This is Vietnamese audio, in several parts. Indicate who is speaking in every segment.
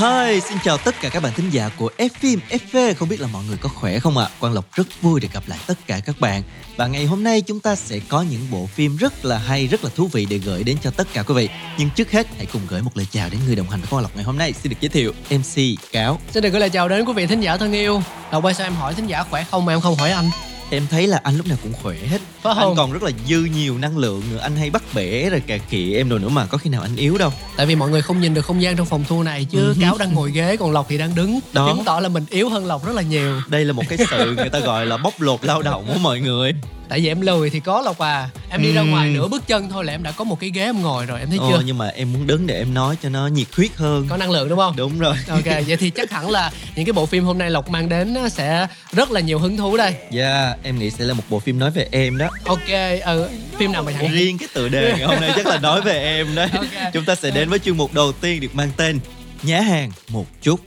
Speaker 1: Hi, xin chào tất cả các bạn thính giả của F phim FV Không biết là mọi người có khỏe không ạ? Quang Lộc rất vui được gặp lại tất cả các bạn. Và ngày hôm nay chúng ta sẽ có những bộ phim rất là hay, rất là thú vị để gửi đến cho tất cả quý vị. Nhưng trước hết hãy cùng gửi một lời chào đến người đồng hành với Quang Lộc ngày hôm nay. Xin được giới thiệu MC Cáo.
Speaker 2: Xin được gửi lời chào đến quý vị thính giả thân yêu. Đầu quay sao em hỏi thính giả khỏe không mà em không hỏi anh?
Speaker 1: Em thấy là anh lúc nào cũng khỏe hết
Speaker 2: Phải
Speaker 1: Anh
Speaker 2: không?
Speaker 1: còn rất là dư nhiều năng lượng nữa Anh hay bắt bẻ rồi cà khịa em rồi nữa mà có khi nào anh yếu đâu
Speaker 2: Tại vì mọi người không nhìn được không gian trong phòng thu này Chứ
Speaker 1: Ừ.
Speaker 2: Cáo đang ngồi ghế còn Lộc thì đang đứng
Speaker 1: Đó.
Speaker 2: Chứng tỏ là mình yếu hơn Lộc rất là nhiều
Speaker 1: Đây là một cái sự người ta gọi là bóc lột lao động của mọi người
Speaker 2: Tại vì em lười thì có Lộc à. Em đi ra ngoài nửa bước chân thôi là em đã có một cái ghế em ngồi rồi em thấy
Speaker 1: Ồ,
Speaker 2: chưa?
Speaker 1: nhưng mà em muốn đứng để em nói cho nó nhiệt huyết hơn.
Speaker 2: Có năng lượng đúng không?
Speaker 1: Đúng rồi.
Speaker 2: Ok, vậy thì chắc hẳn là những cái bộ phim hôm nay Lộc mang đến sẽ rất là nhiều hứng thú đây.
Speaker 1: Yeah, em nghĩ sẽ là một bộ phim nói về em đó.
Speaker 2: Ok, ừ, phim nào mà thẳng
Speaker 1: Riêng cái tựa đề ngày hôm nay chắc là nói về em đấy.
Speaker 2: Ok.
Speaker 1: Chúng ta sẽ đến với chuyên mục đầu tiên được mang tên Nhá hàng một chút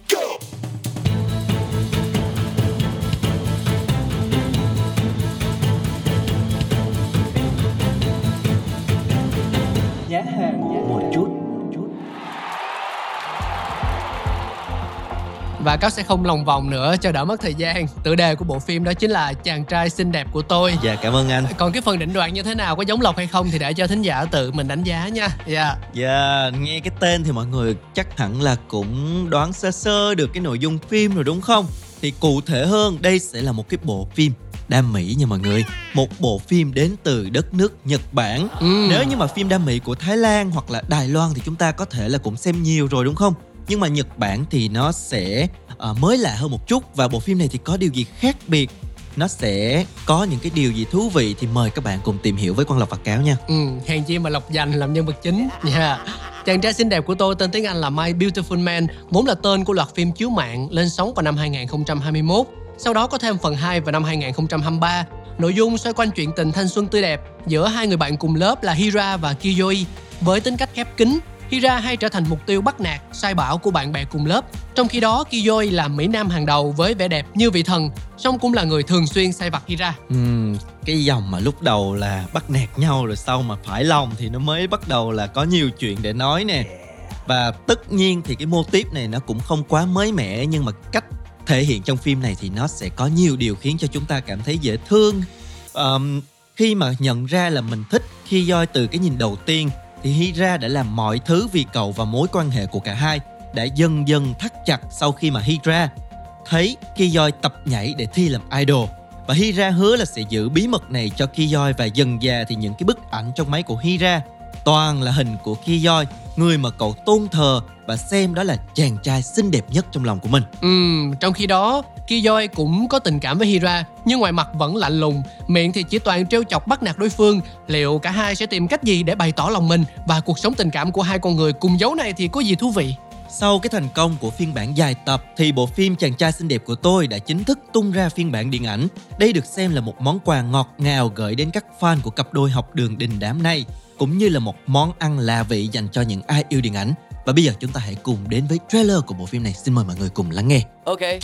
Speaker 2: Và Cáo sẽ không lòng vòng nữa cho đỡ mất thời gian Tựa đề của bộ phim đó chính là Chàng trai xinh đẹp của tôi
Speaker 1: Dạ cảm ơn anh
Speaker 2: Còn cái phần định đoạn như thế nào có giống Lộc hay không thì để cho thính giả tự mình đánh giá nha. Dạ.
Speaker 1: Dạ, nghe cái tên thì mọi người chắc hẳn là cũng đoán sơ sơ được cái nội dung phim rồi đúng không? Thì cụ thể hơn, đây sẽ là một cái bộ phim đam mỹ nha mọi người. Một bộ phim đến từ đất nước Nhật Bản.
Speaker 2: Ừ.
Speaker 1: Nếu như mà phim đam mỹ của Thái Lan hoặc là Đài Loan thì chúng ta có thể là cũng xem nhiều rồi đúng không? Nhưng mà Nhật Bản thì nó sẽ uh, mới lạ hơn một chút và bộ phim này thì có điều gì khác biệt nó sẽ có những cái điều gì thú vị thì mời các bạn cùng tìm hiểu với Quang Lộc và Cáo nha.
Speaker 2: Ừ, hèn chi mà Lộc dành làm nhân vật chính. Dạ. Chàng trai xinh đẹp của tôi tên tiếng Anh là My Beautiful Man, vốn là tên của loạt phim chiếu mạng lên sóng vào năm 2021. Sau đó có thêm phần 2 vào năm 2023. Nội dung xoay quanh chuyện tình thanh xuân tươi đẹp giữa hai người bạn cùng lớp là Hira và Kiyoi. Với tính cách khép kín, Hira hay trở thành mục tiêu bắt nạt, sai bảo của bạn bè cùng lớp. Trong khi đó, Kiyoi là mỹ nam hàng đầu với vẻ đẹp như vị thần, song cũng là người thường xuyên sai vặt Hira.
Speaker 1: Ừ, cái dòng mà lúc đầu là bắt nạt nhau rồi sau mà phải lòng thì nó mới bắt đầu là có nhiều chuyện để nói nè và tất nhiên thì cái mô tiếp này nó cũng không quá mới mẻ nhưng mà cách thể hiện trong phim này thì nó sẽ có nhiều điều khiến cho chúng ta cảm thấy dễ thương Um, khi mà nhận ra là mình thích khi doi từ cái nhìn đầu tiên thì Hira đã làm mọi thứ vì cậu và mối quan hệ của cả hai đã dần dần thắt chặt sau khi mà Hira thấy Kiyoi tập nhảy để thi làm idol và Hira hứa là sẽ giữ bí mật này cho Kiyoi và dần già thì những cái bức ảnh trong máy của Hira toàn là hình của Kiyoi, người mà cậu tôn thờ và xem đó là chàng trai xinh đẹp nhất trong lòng của mình.
Speaker 2: Ừm, trong khi đó, Kiyoi cũng có tình cảm với Hira, nhưng ngoài mặt vẫn lạnh lùng, miệng thì chỉ toàn trêu chọc bắt nạt đối phương. Liệu cả hai sẽ tìm cách gì để bày tỏ lòng mình và cuộc sống tình cảm của hai con người cùng dấu này thì có gì thú vị?
Speaker 1: Sau cái thành công của phiên bản dài tập thì bộ phim Chàng trai xinh đẹp của tôi đã chính thức tung ra phiên bản điện ảnh. Đây được xem là một món quà ngọt ngào gửi đến các fan của cặp đôi học đường đình đám này, cũng như là một món ăn lạ vị dành cho những ai yêu điện ảnh. Và bây giờ chúng ta hãy cùng đến với trailer của bộ phim này. Xin mời mọi người cùng lắng nghe.
Speaker 3: ok.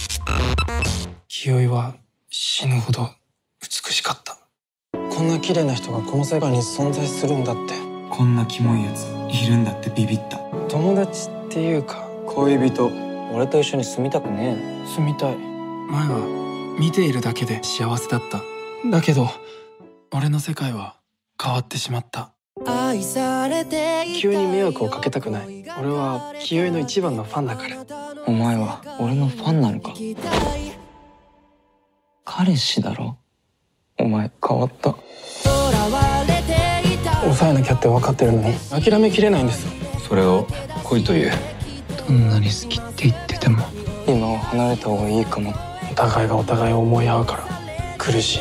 Speaker 4: 清居は死ぬほど美しかったこんな綺麗な人がこの世界に存在するんだって
Speaker 5: こんなキモいやついるんだってビビった
Speaker 4: 友達っていうか
Speaker 5: 恋人
Speaker 6: 俺と一緒に住みたくねえ
Speaker 4: 住みたい前は見ているだけで幸せだっただけど俺の世界は変わってしまった清居に迷惑をかけたくない俺は清居の一番のファンだから。
Speaker 6: お前は俺のファンなのか？彼氏だろ？お前変わった？
Speaker 4: 抑えなきゃって分かってるのに。諦めきれないんです。
Speaker 5: それを恋という？
Speaker 4: どんなに好きって言ってても。
Speaker 6: 今は離れた方がいいかも。
Speaker 4: お互いがお互いを思い合うから。苦しい。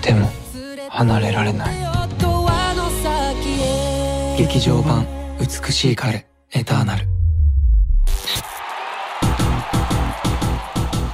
Speaker 4: でも離れられない劇場版美しい彼エターナル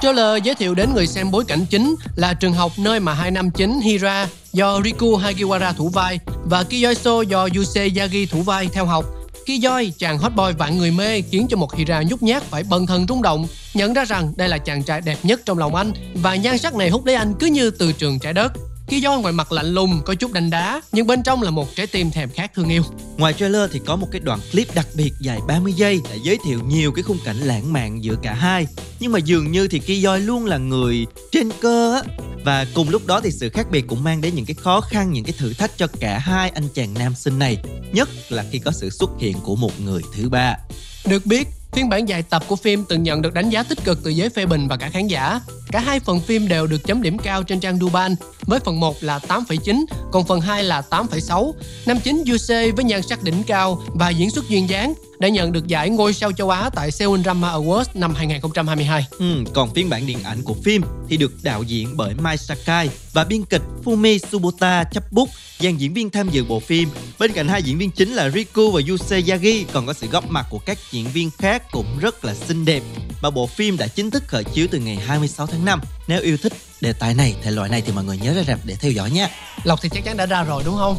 Speaker 2: Trailer giới thiệu đến người xem bối cảnh chính là trường học nơi mà hai nam chính Hira do Riku Hagiwara thủ vai và Kiyoiso do Yusei Yagi thủ vai theo học. Kiyoi, chàng hot boy vạn người mê khiến cho một Hira nhút nhát phải bần thần rung động, nhận ra rằng đây là chàng trai đẹp nhất trong lòng anh và nhan sắc này hút lấy anh cứ như từ trường trái đất. Kiyo ngoài mặt lạnh lùng, có chút đanh đá, nhưng bên trong là một trái tim thèm khát thương yêu.
Speaker 1: Ngoài trailer thì có một cái đoạn clip đặc biệt dài 30 giây đã giới thiệu nhiều cái khung cảnh lãng mạn giữa cả hai. Nhưng mà dường như thì Kiyoy luôn là người trên cơ á. Và cùng lúc đó thì sự khác biệt cũng mang đến những cái khó khăn, những cái thử thách cho cả hai anh chàng nam sinh này. Nhất là khi có sự xuất hiện của một người thứ ba.
Speaker 2: Được biết, Phiên bản dài tập của phim từng nhận được đánh giá tích cực từ giới phê bình và cả khán giả. Cả hai phần phim đều được chấm điểm cao trên trang Duban, với phần 1 là 8,9, còn phần 2 là 8,6. Nam chính Yusei với nhan sắc đỉnh cao và diễn xuất duyên dáng đã nhận được giải ngôi sao châu Á tại Seoul Drama Awards năm 2022.
Speaker 1: Ừ, còn phiên bản điện ảnh của phim thì được đạo diễn bởi Mai Sakai và biên kịch Fumi Subota chấp bút dàn diễn viên tham dự bộ phim. Bên cạnh hai diễn viên chính là Riku và Yusei Yagi còn có sự góp mặt của các diễn viên khác cũng rất là xinh đẹp. Và bộ phim đã chính thức khởi chiếu từ ngày 26 tháng 5. Nếu yêu thích đề tài này, thể loại này thì mọi người nhớ ra rạp để theo dõi nha.
Speaker 2: Lộc thì chắc chắn đã ra rồi đúng không?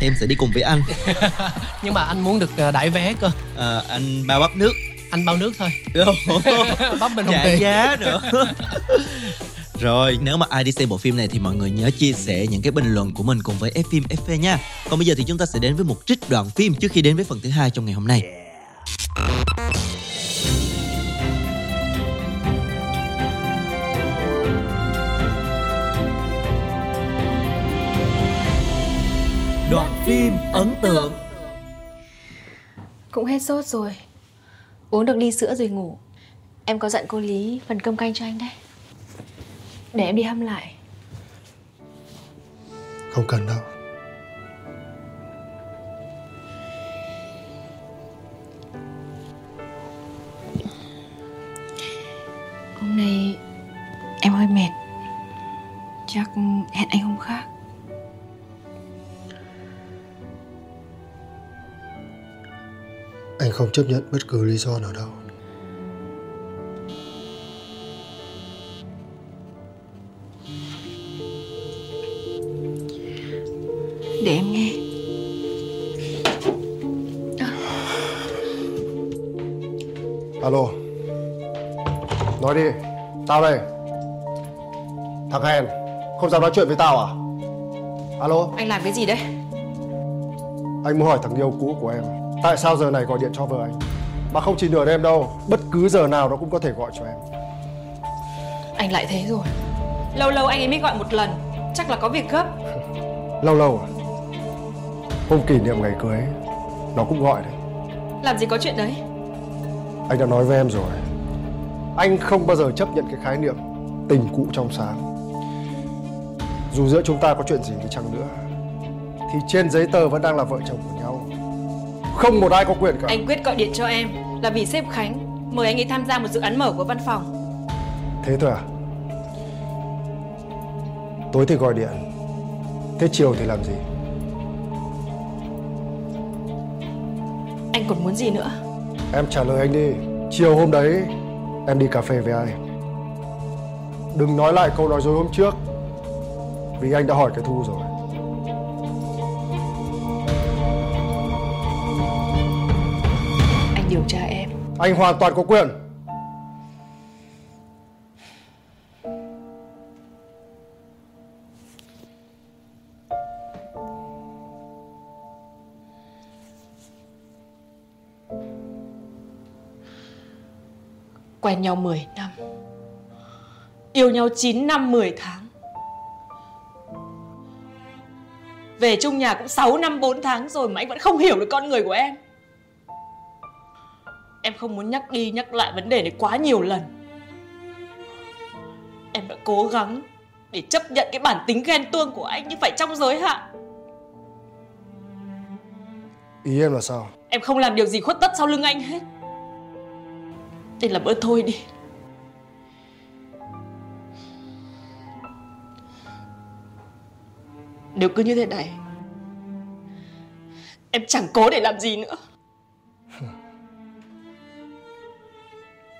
Speaker 1: Em sẽ đi cùng với anh.
Speaker 2: Nhưng mà anh muốn được ờ, đãi vé cơ.
Speaker 1: À, anh bao bắp nước.
Speaker 2: Anh bao nước thôi.
Speaker 1: bắp bên trả giá nữa. Rồi, nếu mà ai đi xem bộ phim này thì mọi người nhớ chia sẻ những cái bình luận của mình cùng với F phim FV nha. Còn bây giờ thì chúng ta sẽ đến với một trích đoạn phim trước khi đến với phần thứ hai trong ngày hôm nay.
Speaker 3: Đoạn phim ấn tượng.
Speaker 7: Cũng hết sốt rồi. Uống được ly sữa rồi ngủ. Em có dặn cô Lý phần cơm canh cho anh đấy. Để em đi hâm lại.
Speaker 8: Không cần đâu.
Speaker 7: Hôm nay em hơi mệt. Chắc hẹn anh hôm khác
Speaker 8: không chấp nhận bất cứ lý do nào đâu.
Speaker 7: Để em nghe.
Speaker 8: Alo. Nói đi. Tao đây. Thằng hèn Không dám nói chuyện với tao à? Alo.
Speaker 7: Anh làm cái gì đấy?
Speaker 8: Anh muốn hỏi thằng yêu cũ của em Tại sao giờ này gọi điện cho vợ anh? Mà không chỉ nửa đêm đâu Bất cứ giờ nào nó cũng có thể gọi cho em.
Speaker 7: Anh lại thế rồi. Lâu lâu anh ấy mới gọi một lần Chắc là có việc gấp.
Speaker 8: Lâu lâu à? Hôm kỷ niệm ngày cưới Nó cũng gọi đấy.
Speaker 7: Làm gì có chuyện đấy?
Speaker 8: Anh đã nói với em rồi. Anh không bao giờ chấp nhận cái khái niệm Tình cũ trong sáng. Dù giữa chúng ta có chuyện gì đi chăng nữa Thì trên giấy tờ vẫn đang là vợ chồng của Không một ai có quyền cả.
Speaker 7: Anh quyết gọi điện cho em Là vì sếp Khánh Mời anh ấy tham gia một dự án mở của văn phòng.
Speaker 8: Thế thôi à? Tối thì gọi điện Thế chiều thì làm gì?
Speaker 7: Anh còn muốn gì nữa?
Speaker 8: Em trả lời anh đi. Chiều hôm đấy Em đi cà phê với ai? Đừng nói lại câu nói dối hôm trước Vì anh đã hỏi cái Thu rồi
Speaker 7: điều tra em.
Speaker 8: Anh hoàn toàn có quyền.
Speaker 7: Quen nhau 10 năm. Yêu nhau 9 năm 10 tháng. Về chung nhà cũng 6 năm 4 tháng rồi mà anh vẫn không hiểu được con người của em Em không muốn nhắc đi nhắc lại vấn đề này quá nhiều lần. Em đã cố gắng để chấp nhận cái bản tính ghen tuông của anh nhưng phải trong giới hạn.
Speaker 8: Ý em là sao?
Speaker 7: Em không làm điều gì khuất tất sau lưng anh hết. Để làm ơn thôi đi. Nếu cứ như thế này Em chẳng cố để làm gì nữa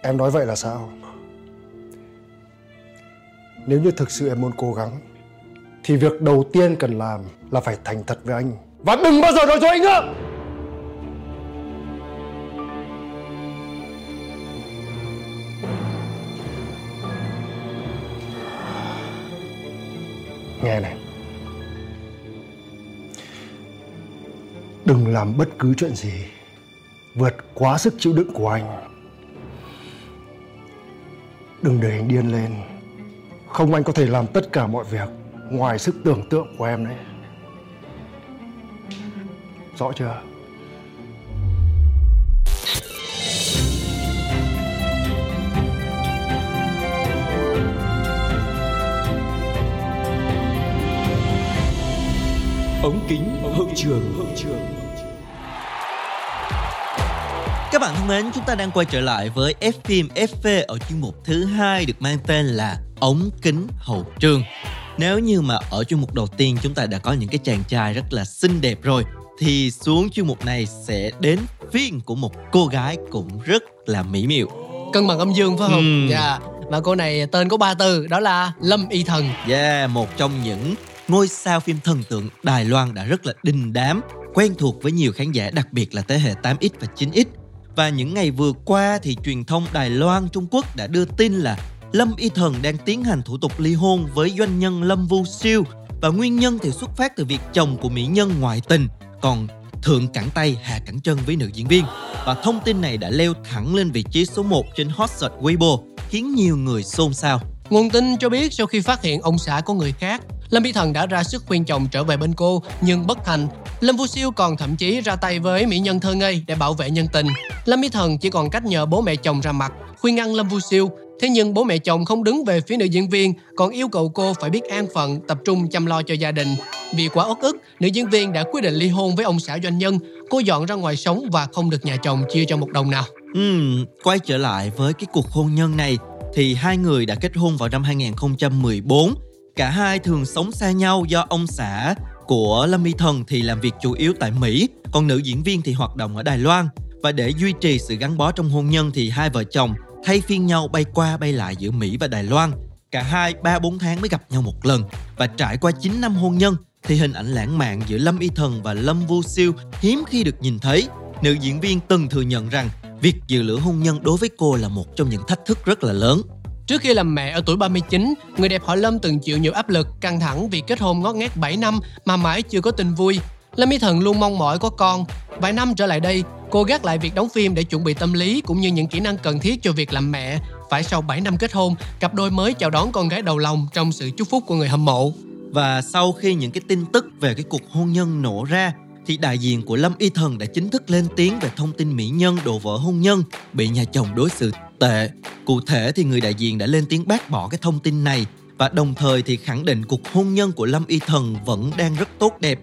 Speaker 8: Em nói vậy là sao? Nếu như thực sự em muốn cố gắng, Thì việc đầu tiên cần làm là phải thành thật với anh. Và đừng bao giờ nói dối anh nữa! Nghe này. Đừng làm bất cứ chuyện gì Vượt quá sức chịu đựng của anh. Đừng để anh điên lên. Không anh có thể làm tất cả mọi việc Ngoài sức tưởng tượng của em đấy. Rõ chưa?
Speaker 3: ống kính hậu trường. hậu trường
Speaker 1: các bạn thân mến, chúng ta đang quay trở lại với F phim FV ở chuyên mục thứ hai được mang tên là ống kính hậu trường. Nếu như mà ở chuyên mục đầu tiên chúng ta đã có những cái chàng trai rất là xinh đẹp rồi thì xuống chuyên mục này sẽ đến phiên của một cô gái cũng rất là mỹ miều.
Speaker 2: Cân bằng âm dương phải không?
Speaker 1: Ừm.
Speaker 2: Dạ. Và cô này tên có ba từ đó là Lâm Y Thần.
Speaker 1: Yeah, một trong những ngôi sao phim thần tượng Đài Loan đã rất là đình đám, quen thuộc với nhiều khán giả đặc biệt là thế hệ 8X và 9X. Và những ngày vừa qua thì truyền thông Đài Loan Trung Quốc đã đưa tin là Lâm Y Thần đang tiến hành thủ tục ly hôn với doanh nhân Lâm Vu Siêu và nguyên nhân thì xuất phát từ việc chồng của mỹ nhân ngoại tình, còn thượng cẳng tay hạ cẳng chân với nữ diễn viên. Và thông tin này đã leo thẳng lên vị trí số 1 trên hot search Weibo, khiến nhiều người xôn xao.
Speaker 2: Nguồn tin cho biết sau khi phát hiện ông xã có người khác, Lâm Mỹ Thần đã ra sức khuyên chồng trở về bên cô nhưng bất thành. Lâm Vu Siêu còn thậm chí ra tay với mỹ nhân thơ ngây để bảo vệ nhân tình. Lâm Mỹ Thần chỉ còn cách nhờ bố mẹ chồng ra mặt khuyên ngăn Lâm Vu Siêu. Thế nhưng bố mẹ chồng không đứng về phía nữ diễn viên, còn yêu cầu cô phải biết an phận, tập trung chăm lo cho gia đình. Vì quá uất ức, nữ diễn viên đã quyết định ly hôn với ông xã doanh nhân. Cô dọn ra ngoài sống và không được nhà chồng chia cho một đồng nào.
Speaker 1: Ừm, quay trở lại với cái cuộc hôn nhân này thì hai người đã kết hôn vào năm 2014. Cả hai thường sống xa nhau do ông xã của Lâm Y Thần thì làm việc chủ yếu tại Mỹ, còn nữ diễn viên thì hoạt động ở Đài Loan. Và để duy trì sự gắn bó trong hôn nhân thì hai vợ chồng thay phiên nhau bay qua bay lại giữa Mỹ và Đài Loan. Cả hai 3-4 tháng mới gặp nhau một lần và trải qua 9 năm hôn nhân thì hình ảnh lãng mạn giữa Lâm Y Thần và Lâm Vu Siêu hiếm khi được nhìn thấy. Nữ diễn viên từng thừa nhận rằng việc dự lửa hôn nhân đối với cô là một trong những thách thức rất là lớn.
Speaker 2: Trước khi làm mẹ ở tuổi 39, người đẹp họ Lâm từng chịu nhiều áp lực, căng thẳng vì kết hôn ngót nghét 7 năm mà mãi chưa có tình vui. Lâm Y Thần luôn mong mỏi có con. Vài năm trở lại đây, cô gác lại việc đóng phim để chuẩn bị tâm lý cũng như những kỹ năng cần thiết cho việc làm mẹ. Phải sau 7 năm kết hôn, cặp đôi mới chào đón con gái đầu lòng trong sự chúc phúc của người hâm mộ.
Speaker 1: Và sau khi những cái tin tức về cái cuộc hôn nhân nổ ra thì đại diện của Lâm Y Thần đã chính thức lên tiếng về thông tin mỹ nhân đổ vỡ hôn nhân bị nhà chồng đối xử tệ. Cụ thể thì người đại diện đã lên tiếng bác bỏ cái thông tin này và đồng thời thì khẳng định cuộc hôn nhân của Lâm Y Thần vẫn đang rất tốt đẹp.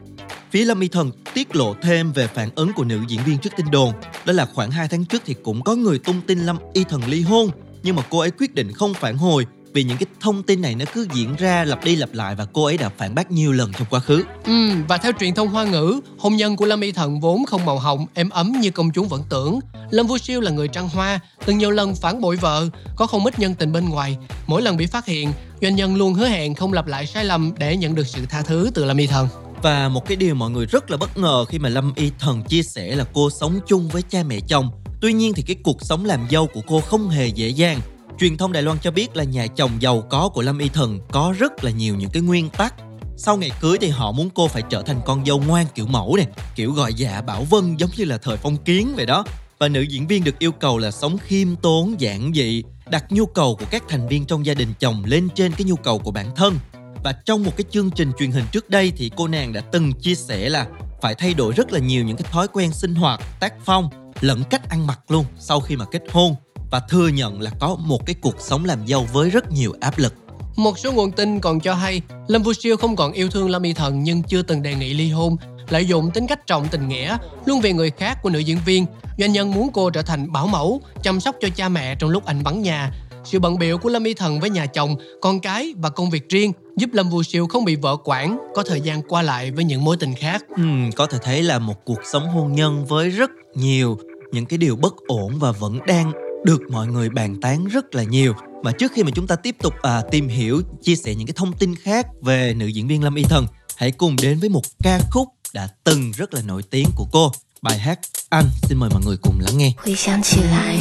Speaker 1: Phía Lâm Y Thần tiết lộ thêm về phản ứng của nữ diễn viên trước tin đồn. Đó là khoảng 2 tháng trước thì cũng có người tung tin Lâm Y Thần ly hôn, nhưng mà cô ấy quyết định không phản hồi vì những cái thông tin này nó cứ diễn ra lặp đi lặp lại và cô ấy đã phản bác nhiều lần trong quá khứ.
Speaker 2: Ừ, và theo truyền thông hoa ngữ, hôn nhân của Lâm Y Thần vốn không màu hồng, êm ấm như công chúng vẫn tưởng. Lâm Vu Siêu là người trăng hoa, từng nhiều lần phản bội vợ, có không ít nhân tình bên ngoài. Mỗi lần bị phát hiện, doanh nhân luôn hứa hẹn không lặp lại sai lầm để nhận được sự tha thứ từ Lâm Y Thần.
Speaker 1: Và một cái điều mọi người rất là bất ngờ khi mà Lâm Y Thần chia sẻ là cô sống chung với cha mẹ chồng. Tuy nhiên thì cái cuộc sống làm dâu của cô không hề dễ dàng. Truyền thông Đài Loan cho biết là nhà chồng giàu có của Lâm Y Thần có rất là nhiều những cái nguyên tắc. Sau ngày cưới thì họ muốn cô phải trở thành con dâu ngoan kiểu mẫu này, kiểu gọi dạ bảo vân giống như là thời phong kiến vậy đó. Và nữ diễn viên được yêu cầu là sống khiêm tốn, giản dị, đặt nhu cầu của các thành viên trong gia đình chồng lên trên cái nhu cầu của bản thân. Và trong một cái chương trình truyền hình trước đây thì cô nàng đã từng chia sẻ là phải thay đổi rất là nhiều những cái thói quen sinh hoạt, tác phong lẫn cách ăn mặc luôn sau khi mà kết hôn và thừa nhận là có một cái cuộc sống làm dâu với rất nhiều áp lực.
Speaker 2: Một số nguồn tin còn cho hay Lâm Vu Siêu không còn yêu thương Lâm Y Thần nhưng chưa từng đề nghị ly hôn, lợi dụng tính cách trọng tình nghĩa, luôn vì người khác của nữ diễn viên. Doanh nhân muốn cô trở thành bảo mẫu, chăm sóc cho cha mẹ trong lúc anh vắng nhà. sự bận biệu của Lâm Y Thần với nhà chồng, con cái và công việc riêng giúp Lâm Vũ Siêu không bị vợ quản, có thời gian qua lại với những mối tình khác.
Speaker 1: Ừ, có thể thấy là một cuộc sống hôn nhân với rất nhiều những cái điều bất ổn và vẫn đang được mọi người bàn tán rất là nhiều mà trước khi mà chúng ta tiếp tục à, tìm hiểu chia sẻ những cái thông tin khác về nữ diễn viên Lâm Y Thần hãy cùng đến với một ca khúc đã từng rất là nổi tiếng của cô bài hát anh xin mời mọi người cùng lắng nghe
Speaker 9: 回想起来，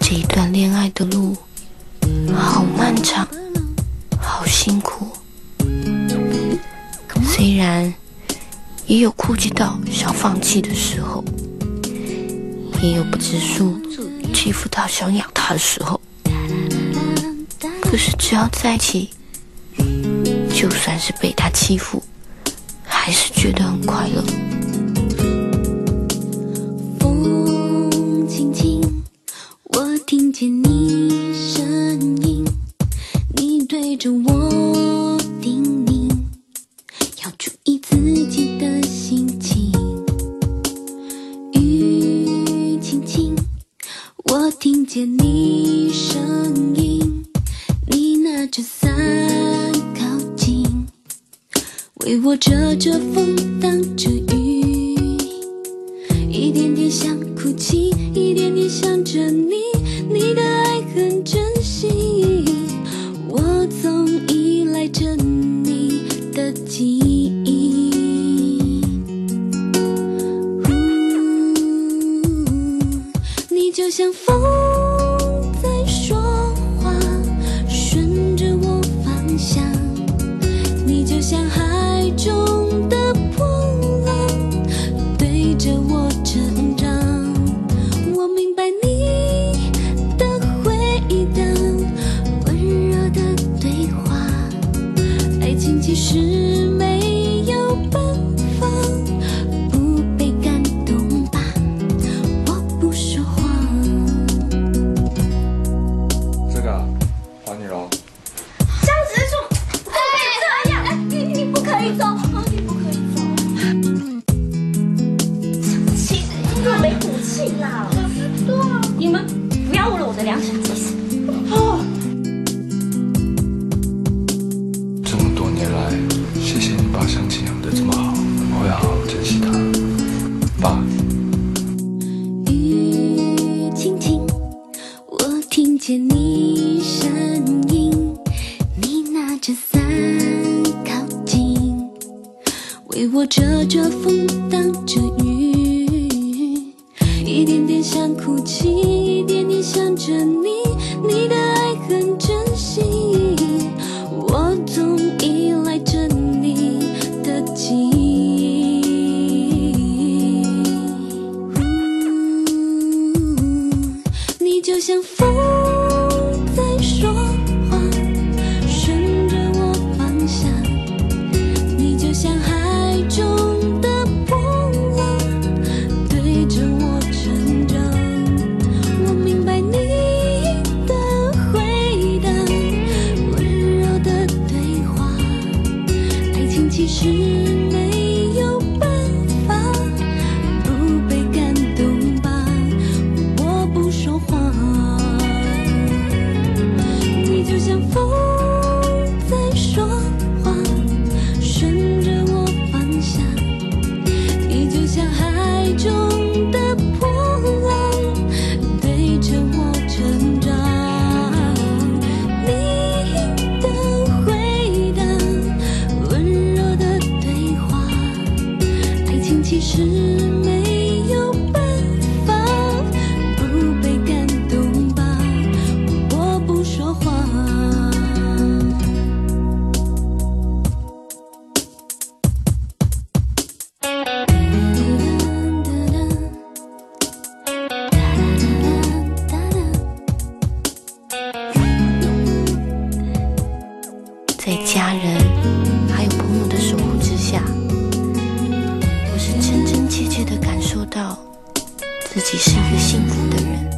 Speaker 9: 这一段恋爱的路，好漫长，好辛苦。虽然也有哭泣到想放弃的时候，也有不知数 欺负到想养他的时候。可是只要在一起，就算是被他欺负，还是觉得很快乐。
Speaker 10: 风轻轻，我听见你声记忆。呜你就像风可以走，你不可以走。气死，又没骨气啦！我知道，你们不要误了我的良心，
Speaker 9: 己是一个幸福的人。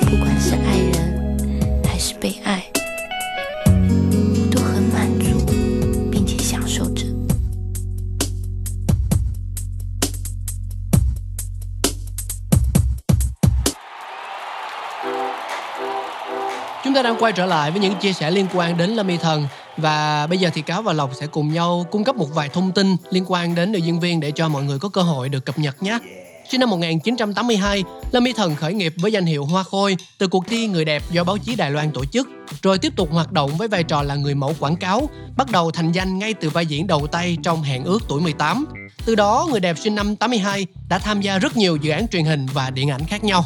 Speaker 9: 不管是爱人还是被爱，我都很满足，并且享受着。
Speaker 2: Chúng ta đang quay trở lại với những chia sẻ liên quan đến Lâm Y Thần và bây giờ thì Cáo và Lộc sẽ cùng nhau cung cấp một vài thông tin liên quan đến nữ diễn viên để cho mọi người có cơ hội được cập nhật nhé. Sinh năm 1982, Lâm Y Thần khởi nghiệp với danh hiệu Hoa Khôi từ cuộc thi Người đẹp do báo chí Đài Loan tổ chức, rồi tiếp tục hoạt động với vai trò là người mẫu quảng cáo, bắt đầu thành danh ngay từ vai diễn đầu tay trong Hẹn ước tuổi 18. Từ đó, người đẹp sinh năm 82 đã tham gia rất nhiều dự án truyền hình và điện ảnh khác nhau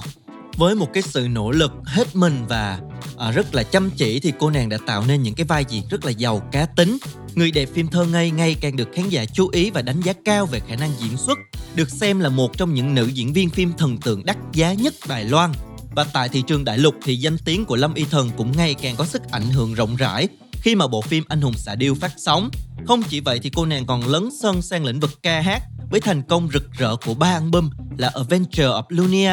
Speaker 1: với một cái sự nỗ lực hết mình và à, rất là chăm chỉ thì cô nàng đã tạo nên những cái vai diễn rất là giàu cá tính. Người đẹp phim thơ ngây ngày càng được khán giả chú ý và đánh giá cao về khả năng diễn xuất được xem là một trong những nữ diễn viên phim thần tượng đắt giá nhất Đài Loan. Và tại thị trường đại lục thì danh tiếng của Lâm Y Thần cũng ngày càng có sức ảnh hưởng rộng rãi khi mà bộ phim Anh hùng xạ điêu phát sóng. Không chỉ vậy thì cô nàng còn lấn sân sang lĩnh vực ca hát với thành công rực rỡ của ba album là Adventure of Lunia,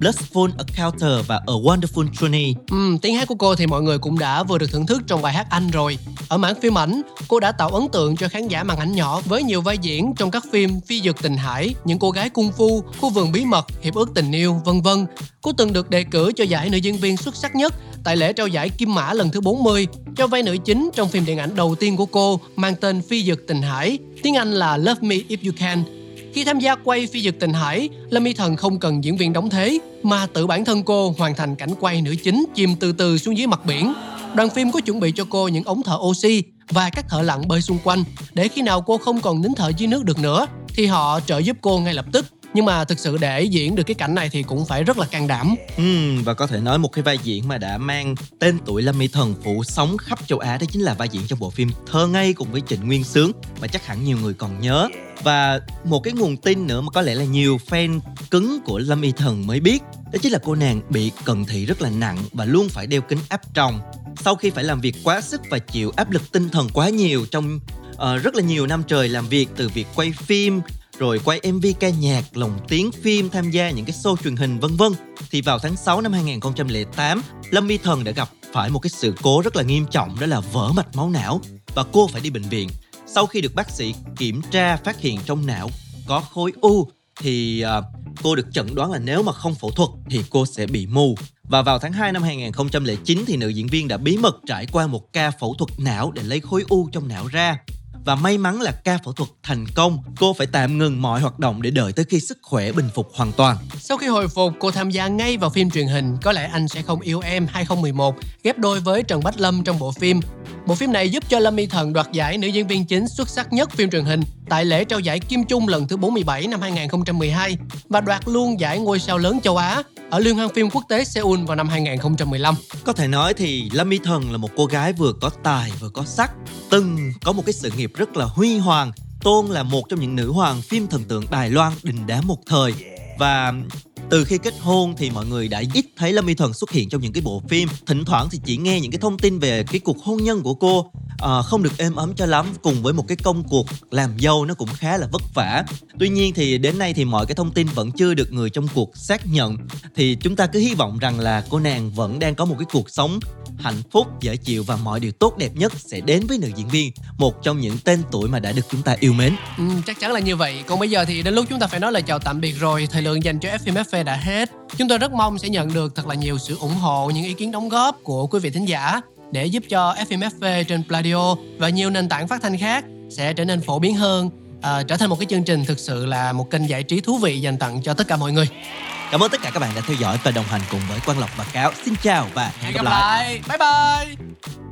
Speaker 1: Blissful Encounter và A Wonderful Journey.
Speaker 2: Ừ, tiếng hát của cô thì mọi người cũng đã vừa được thưởng thức trong bài hát Anh rồi. Ở mảng phim ảnh, cô đã tạo ấn tượng cho khán giả màn ảnh nhỏ với nhiều vai diễn trong các phim Phi dược tình hải, Những cô gái cung phu, Khu vườn bí mật, Hiệp ước tình yêu, vân vân. Cô từng được đề cử cho giải nữ diễn viên xuất sắc nhất tại lễ trao giải Kim Mã lần thứ 40 cho vai nữ chính trong phim điện ảnh đầu tiên của cô mang tên Phi dược tình hải, tiếng Anh là Love Me If You Can. Khi tham gia quay phi dực tình hải, Lâm Y Thần không cần diễn viên đóng thế, mà tự bản thân cô hoàn thành cảnh quay nữ chính chìm từ từ xuống dưới mặt biển. Đoàn phim có chuẩn bị cho cô những ống thở oxy và các thợ lặn bơi xung quanh để khi nào cô không còn nín thở dưới nước được nữa thì họ trợ giúp cô ngay lập tức. Nhưng mà thực sự để diễn được cái cảnh này thì cũng phải rất là can đảm.
Speaker 1: ừ, và có thể nói một cái vai diễn mà đã mang tên tuổi Lâm mỹ Thần phụ sống khắp châu Á đó chính là vai diễn trong bộ phim Thơ ngây cùng với Trịnh Nguyên Sướng mà chắc hẳn nhiều người còn nhớ. Và một cái nguồn tin nữa mà có lẽ là nhiều fan cứng của Lâm Y Thần mới biết đó chính là cô nàng bị cận thị rất là nặng và luôn phải đeo kính áp tròng. Sau khi phải làm việc quá sức và chịu áp lực tinh thần quá nhiều trong uh, rất là nhiều năm trời làm việc từ việc quay phim rồi quay MV ca nhạc, lồng tiếng phim, tham gia những cái show truyền hình vân vân. Thì vào tháng 6 năm 2008, Lâm My Thần đã gặp phải một cái sự cố rất là nghiêm trọng đó là vỡ mạch máu não và cô phải đi bệnh viện. Sau khi được bác sĩ kiểm tra phát hiện trong não có khối u thì uh, cô được chẩn đoán là nếu mà không phẫu thuật thì cô sẽ bị mù. Và vào tháng 2 năm 2009 thì nữ diễn viên đã bí mật trải qua một ca phẫu thuật não để lấy khối u trong não ra và may mắn là ca phẫu thuật thành công. Cô phải tạm ngừng mọi hoạt động để đợi tới khi sức khỏe bình phục hoàn toàn.
Speaker 2: Sau khi hồi phục, cô tham gia ngay vào phim truyền hình Có lẽ anh sẽ không yêu em 2011, ghép đôi với Trần Bách Lâm trong bộ phim. Bộ phim này giúp cho Lâm Y Thần đoạt giải nữ diễn viên chính xuất sắc nhất phim truyền hình tại lễ trao giải Kim Chung lần thứ 47 năm 2012 và đoạt luôn giải ngôi sao lớn châu Á ở Liên hoan phim quốc tế Seoul vào năm 2015.
Speaker 1: Có thể nói thì Lâm Y Thần là một cô gái vừa có tài vừa có sắc, từng có một cái sự nghiệp rất là huy hoàng. Tôn là một trong những nữ hoàng phim thần tượng Đài Loan đình đám một thời và từ khi kết hôn thì mọi người đã ít thấy Lâm Y Thần xuất hiện trong những cái bộ phim. Thỉnh thoảng thì chỉ nghe những cái thông tin về cái cuộc hôn nhân của cô. À, không được êm ấm cho lắm cùng với một cái công cuộc làm dâu nó cũng khá là vất vả. Tuy nhiên thì đến nay thì mọi cái thông tin vẫn chưa được người trong cuộc xác nhận. Thì chúng ta cứ hy vọng rằng là cô nàng vẫn đang có một cái cuộc sống hạnh phúc dễ chịu và mọi điều tốt đẹp nhất sẽ đến với nữ diễn viên. Một trong những tên tuổi mà đã được chúng ta yêu mến.
Speaker 2: Ừ, chắc chắn là như vậy. Còn bây giờ thì đến lúc chúng ta phải nói lời chào tạm biệt rồi. Thời lượng dành cho đã hết. Chúng tôi rất mong sẽ nhận được thật là nhiều sự ủng hộ những ý kiến đóng góp của quý vị thính giả để giúp cho FMFV trên Pladio và nhiều nền tảng phát thanh khác sẽ trở nên phổ biến hơn à, trở thành một cái chương trình thực sự là một kênh giải trí thú vị dành tặng cho tất cả mọi người.
Speaker 1: Cảm ơn tất cả các bạn đã theo dõi và đồng hành cùng với Quang Lộc và Cáo. Xin chào và hẹn,
Speaker 2: hẹn
Speaker 1: gặp
Speaker 2: gặp
Speaker 1: lại.
Speaker 2: lại. Bye bye